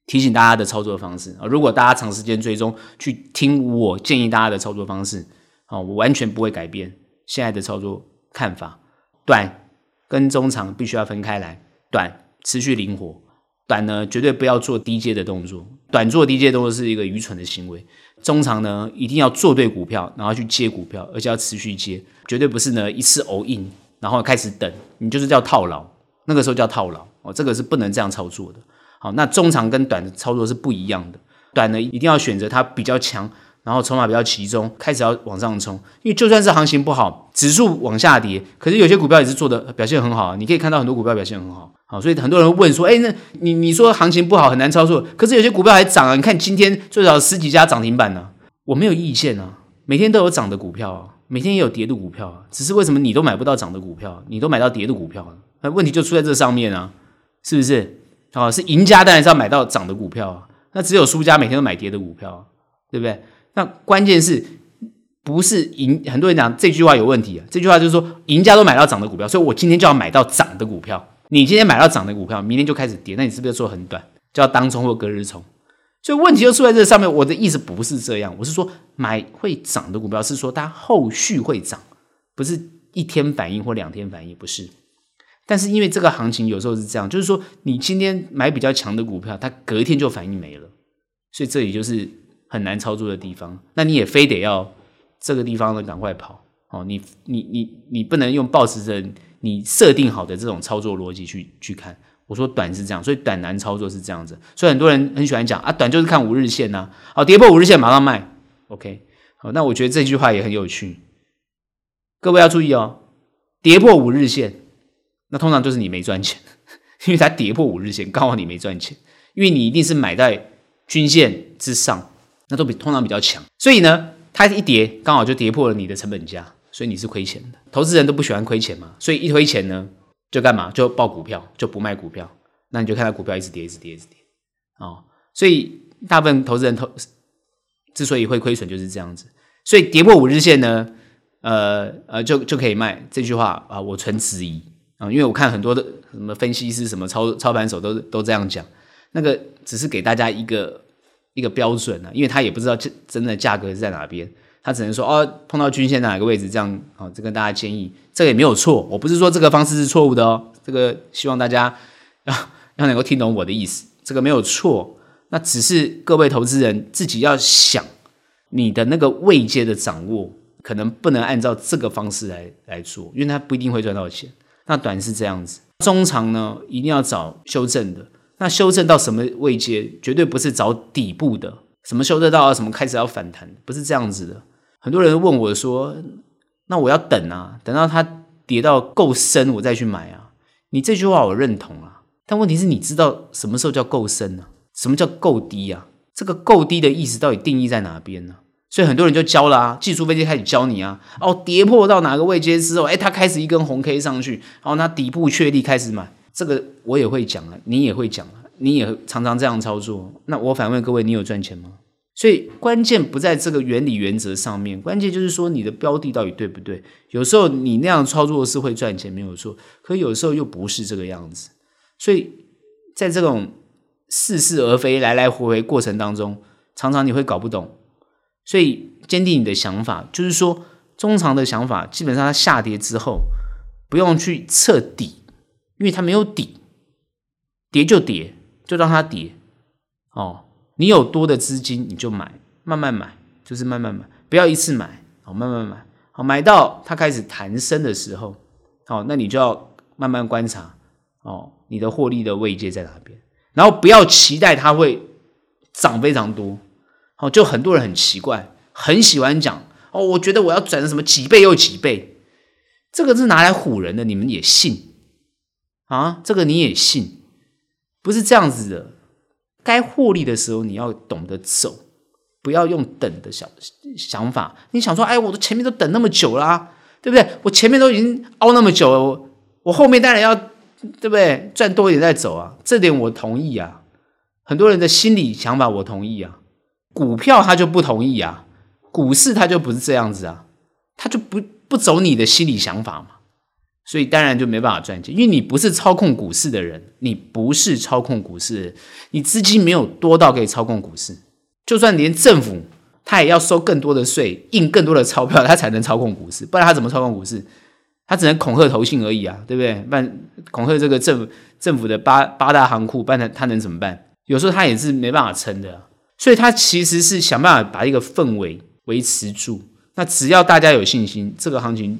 提醒大家的操作方式啊？如果大家长时间追踪去听我建议大家的操作方式啊，我完全不会改变现在的操作看法。短跟中长必须要分开来，短持续灵活。短呢，绝对不要做低阶的动作。短做低阶动作是一个愚蠢的行为。中长呢，一定要做对股票，然后去接股票，而且要持续接，绝对不是呢一次 all in，然后开始等，你就是叫套牢。那个时候叫套牢哦，这个是不能这样操作的。好，那中长跟短的操作是不一样的。短的，一定要选择它比较强。然后筹码比较集中，开始要往上冲，因为就算是行情不好，指数往下跌，可是有些股票也是做的表现很好啊。你可以看到很多股票表现很好，好，所以很多人问说，哎，那你你说行情不好很难操作，可是有些股票还涨啊。你看今天最少十几家涨停板呢，我没有意见啊，每天都有涨的股票啊，每天也有跌的股票啊，只是为什么你都买不到涨的股票，你都买到跌的股票？那问题就出在这上面啊，是不是？啊，是赢家当然是要买到涨的股票啊，那只有输家每天都买跌的股票啊，对不对？那关键是不是赢？很多人讲这句话有问题啊。这句话就是说，赢家都买到涨的股票，所以我今天就要买到涨的股票。你今天买到涨的股票，明天就开始跌，那你是不是要做很短，就要当冲或隔日冲？所以问题就出在这上面。我的意思不是这样，我是说买会涨的股票，是说它后续会涨，不是一天反应或两天反应，不是。但是因为这个行情有时候是这样，就是说你今天买比较强的股票，它隔一天就反应没了，所以这里就是。很难操作的地方，那你也非得要这个地方呢赶快跑哦！你你你你不能用抱持着你设定好的这种操作逻辑去去看。我说短是这样，所以短难操作是这样子。所以很多人很喜欢讲啊，短就是看五日线呐、啊，好，跌破五日线马上卖。OK，好，那我觉得这句话也很有趣。各位要注意哦，跌破五日线，那通常就是你没赚钱，因为它跌破五日线，刚好你没赚钱，因为你一定是买在均线之上。那都比通常比较强，所以呢，它一跌刚好就跌破了你的成本价，所以你是亏钱的。投资人都不喜欢亏钱嘛，所以一亏钱呢，就干嘛？就爆股票，就不卖股票。那你就看到股票一直跌，一直跌，一直跌。哦，所以大部分投资人投之所以会亏损就是这样子。所以跌破五日线呢，呃呃，就就可以卖。这句话啊，我存质疑因为我看很多的什么分析师、什么操操盘手都都这样讲。那个只是给大家一个。一个标准呢、啊，因为他也不知道真真的价格是在哪边，他只能说哦，碰到均线哪个位置这样哦，这跟大家建议，这个也没有错，我不是说这个方式是错误的哦，这个希望大家 要要能够听懂我的意思，这个没有错，那只是各位投资人自己要想你的那个位阶的掌握，可能不能按照这个方式来来做，因为他不一定会赚到钱。那短是这样子，中长呢一定要找修正的。那修正到什么位阶，绝对不是找底部的。什么修正到什么开始要反弹，不是这样子的。很多人问我说：“那我要等啊，等到它跌到够深，我再去买啊。”你这句话我认同啊，但问题是你知道什么时候叫够深呢？什么叫够低啊？这个够低的意思到底定义在哪边呢？所以很多人就教了啊，技术分析开始教你啊。哦，跌破到哪个位阶之后，哎，它开始一根红 K 上去，然后它底部确立开始买。这个我也会讲啊，你也会讲啊，你也常常这样操作。那我反问各位，你有赚钱吗？所以关键不在这个原理原则上面，关键就是说你的标的到底对不对？有时候你那样操作是会赚钱，没有错。可有时候又不是这个样子。所以在这种似是而非、来来回回过程当中，常常你会搞不懂。所以坚定你的想法，就是说中长的想法，基本上它下跌之后，不用去测底。因为它没有底，跌就跌，就让它跌哦。你有多的资金，你就买，慢慢买，就是慢慢买，不要一次买哦，慢慢买。好，买到它开始弹升的时候，好，那你就要慢慢观察哦，你的获利的位阶在哪边，然后不要期待它会涨非常多，哦，就很多人很奇怪，很喜欢讲哦，我觉得我要转什么几倍又几倍，这个是拿来唬人的，你们也信啊？这个你也信？不是这样子的，该获利的时候你要懂得走，不要用等的想想法。你想说，哎，我的前面都等那么久啦，对不对？我前面都已经熬那么久了，我我后面当然要。对不对？赚多一点再走啊，这点我同意啊。很多人的心理想法我同意啊。股票他就不同意啊，股市他就不是这样子啊，他就不不走你的心理想法嘛。所以当然就没办法赚钱，因为你不是操控股市的人，你不是操控股市的人，你资金没有多到可以操控股市。就算连政府他也要收更多的税，印更多的钞票，他才能操控股市，不然他怎么操控股市？他只能恐吓投信而已啊，对不对？办恐吓这个政府政府的八八大行库，办他他能怎么办？有时候他也是没办法撑的，所以他其实是想办法把一个氛围维持住。那只要大家有信心，这个行情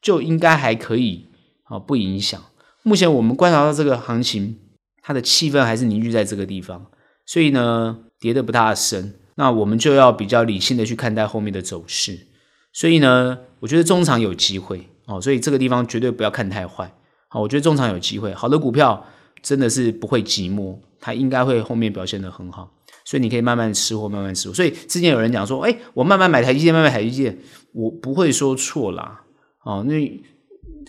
就应该还可以啊，不影响。目前我们观察到这个行情，它的气氛还是凝聚在这个地方，所以呢，跌的不大深。那我们就要比较理性的去看待后面的走势。所以呢，我觉得中长有机会。哦，所以这个地方绝对不要看太坏。好，我觉得中长有机会，好的股票真的是不会寂寞，它应该会后面表现得很好。所以你可以慢慢吃货，慢慢吃货。所以之前有人讲说，哎，我慢慢买台积电，慢慢台积电，我不会说错啦。哦，那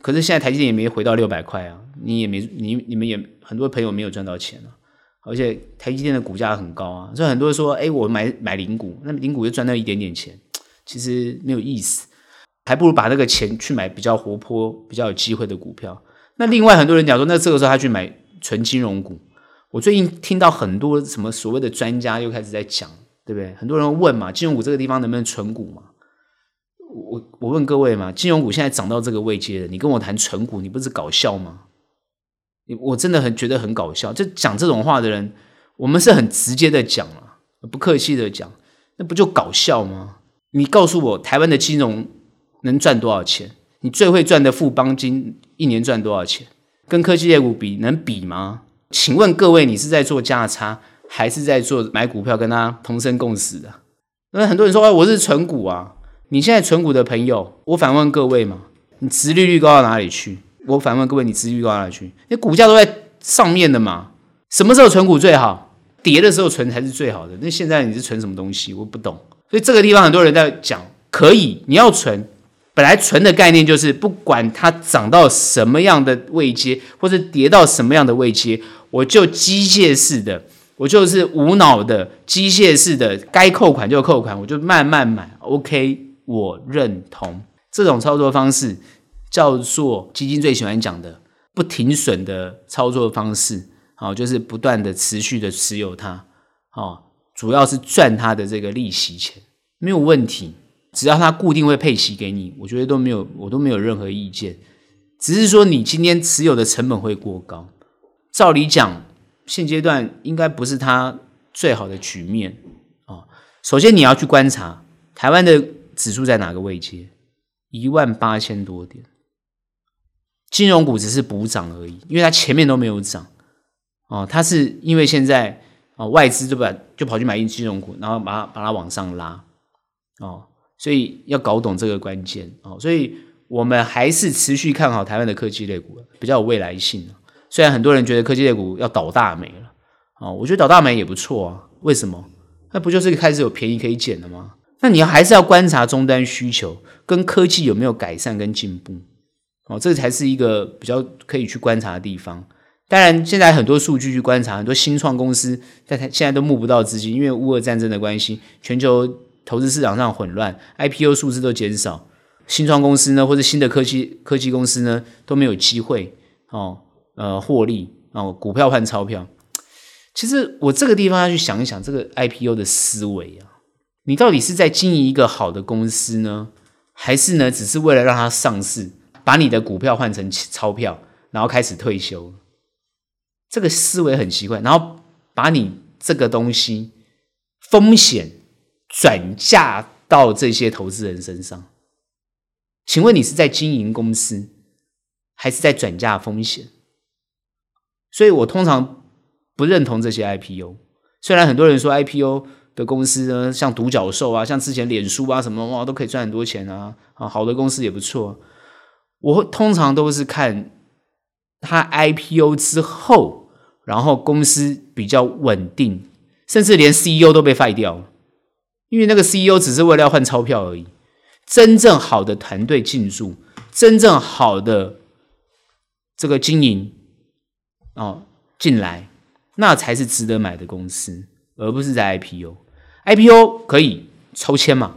可是现在台积电也没回到六百块啊，你也没你你们也很多朋友没有赚到钱啊。而且台积电的股价很高啊，所以很多人说，哎，我买买零股，那零股就赚到一点点钱，其实没有意思。还不如把那个钱去买比较活泼、比较有机会的股票。那另外很多人讲说，那这个时候他去买纯金融股。我最近听到很多什么所谓的专家又开始在讲，对不对？很多人问嘛，金融股这个地方能不能存股嘛？我我问各位嘛，金融股现在涨到这个位阶了，你跟我谈存股，你不是搞笑吗？你我真的很觉得很搞笑。就讲这种话的人，我们是很直接的讲啊，不客气的讲，那不就搞笑吗？你告诉我，台湾的金融。能赚多少钱？你最会赚的富邦金一年赚多少钱？跟科技业股比，能比吗？请问各位，你是在做价差，还是在做买股票跟他同生共死的？那很多人说，我是存股啊。你现在存股的朋友，我反问各位嘛，你殖利率高到哪里去？我反问各位，你殖利率高到哪里去？你股价都在上面的嘛？什么时候存股最好？跌的时候存才是最好的。那现在你是存什么东西？我不懂。所以这个地方很多人在讲，可以，你要存。本来存的概念就是，不管它涨到什么样的位阶，或者跌到什么样的位阶，我就机械式的，我就是无脑的机械式的，该扣款就扣款，我就慢慢买。OK，我认同这种操作方式，叫做基金最喜欢讲的不停损的操作方式。好，就是不断的持续的持有它，好，主要是赚它的这个利息钱，没有问题。只要它固定会配息给你，我觉得都没有，我都没有任何意见。只是说你今天持有的成本会过高。照理讲，现阶段应该不是它最好的局面啊。首先你要去观察台湾的指数在哪个位阶，一万八千多点。金融股只是补涨而已，因为它前面都没有涨哦。它是因为现在啊外资就把就跑去买进金融股，然后把它把它往上拉哦。所以要搞懂这个关键哦，所以我们还是持续看好台湾的科技类股，比较有未来性。虽然很多人觉得科技类股要倒大霉了啊，我觉得倒大霉也不错啊。为什么？那不就是开始有便宜可以捡了吗？那你还是要观察终端需求跟科技有没有改善跟进步哦，这才是一个比较可以去观察的地方。当然，现在很多数据去观察，很多新创公司在现在都募不到资金，因为乌俄战争的关系，全球。投资市场上混乱，IPO 数字都减少，新创公司呢，或者新的科技科技公司呢，都没有机会哦，呃，获利哦，股票换钞票。其实我这个地方要去想一想，这个 IPO 的思维啊，你到底是在经营一个好的公司呢，还是呢，只是为了让它上市，把你的股票换成钞票，然后开始退休？这个思维很奇怪，然后把你这个东西风险。转嫁到这些投资人身上，请问你是在经营公司，还是在转嫁风险？所以我通常不认同这些 IPO，虽然很多人说 IPO 的公司呢，像独角兽啊，像之前脸书啊什么哇，都可以赚很多钱啊，啊，好的公司也不错。我通常都是看它 IPO 之后，然后公司比较稳定，甚至连 CEO 都被废掉了，因为那个 CEO 只是为了要换钞票而已。真正好的团队进驻，真正好的这个经营哦进来，那才是值得买的公司，而不是在 IPO。IPO 可以抽签嘛？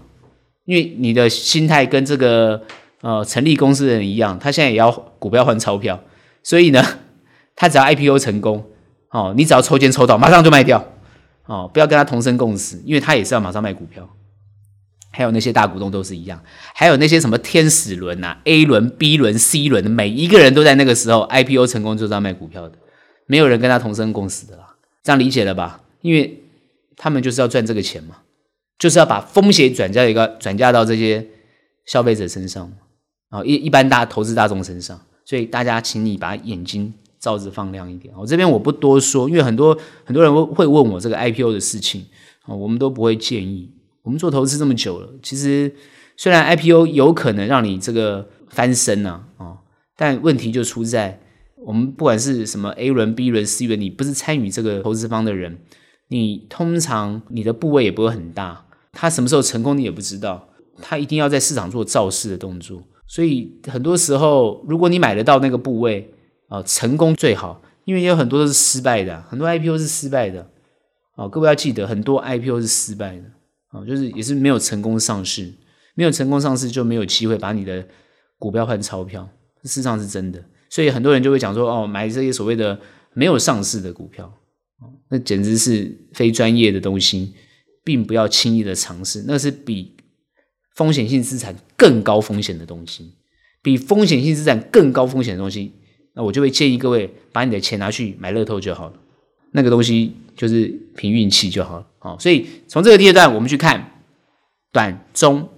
因为你的心态跟这个呃成立公司的人一样，他现在也要股票换钞票，所以呢，他只要 IPO 成功哦，你只要抽签抽到，马上就卖掉哦，不要跟他同生共死，因为他也是要马上卖股票。还有那些大股东都是一样，还有那些什么天使轮啊，A 轮、B 轮、C 轮，每一个人都在那个时候 IPO 成功就是要卖股票的，没有人跟他同生共死的啦，这样理解了吧？因为他们就是要赚这个钱嘛，就是要把风险转嫁一个转嫁到这些消费者身上，啊，一一般大投资大众身上，所以大家请你把眼睛照着放亮一点。我这边我不多说，因为很多很多人会问我这个 IPO 的事情，啊，我们都不会建议。我们做投资这么久了，其实虽然 IPO 有可能让你这个翻身呢，啊，但问题就出在我们不管是什么 A 轮、B 轮、C 轮，你不是参与这个投资方的人，你通常你的部位也不会很大，他什么时候成功你也不知道，他一定要在市场做造势的动作，所以很多时候如果你买得到那个部位啊，成功最好，因为有很多都是失败的，很多 IPO 是失败的，啊，各位要记得很多 IPO 是失败的。啊，就是也是没有成功上市，没有成功上市就没有机会把你的股票换钞票，事实上是真的。所以很多人就会讲说，哦，买这些所谓的没有上市的股票，那简直是非专业的东西，并不要轻易的尝试，那是比风险性资产更高风险的东西，比风险性资产更高风险的东西，那我就会建议各位把你的钱拿去买乐透就好了。那个东西就是凭运气就好了，哦，所以从这个阶段我们去看短、中、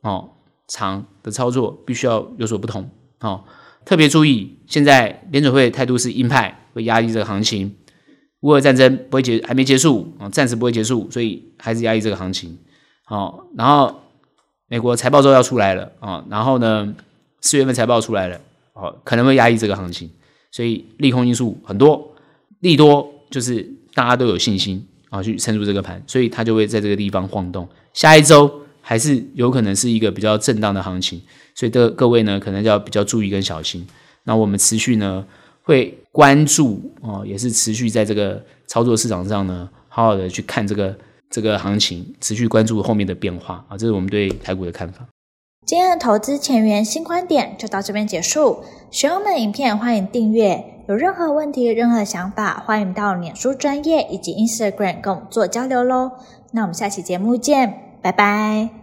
哦、长的操作，必须要有所不同，哦，特别注意，现在联准会态度是鹰派，会压抑这个行情，乌俄战争不会结，还没结束，啊，暂时不会结束，所以还是压抑这个行情，哦，然后美国财报周要出来了，啊，然后呢，四月份财报出来了，哦，可能会压抑这个行情，所以利空因素很多，利多。就是大家都有信心啊，去撑住这个盘，所以它就会在这个地方晃动。下一周还是有可能是一个比较震荡的行情，所以的各位呢，可能要比较注意跟小心。那我们持续呢会关注啊，也是持续在这个操作市场上呢，好好的去看这个这个行情，持续关注后面的变化啊，这是我们对台股的看法。今天的投资前沿新观点就到这边结束。喜欢我们影片，欢迎订阅。有任何问题、任何想法，欢迎到脸书专业以及 Instagram 跟我们做交流喽。那我们下期节目见，拜拜。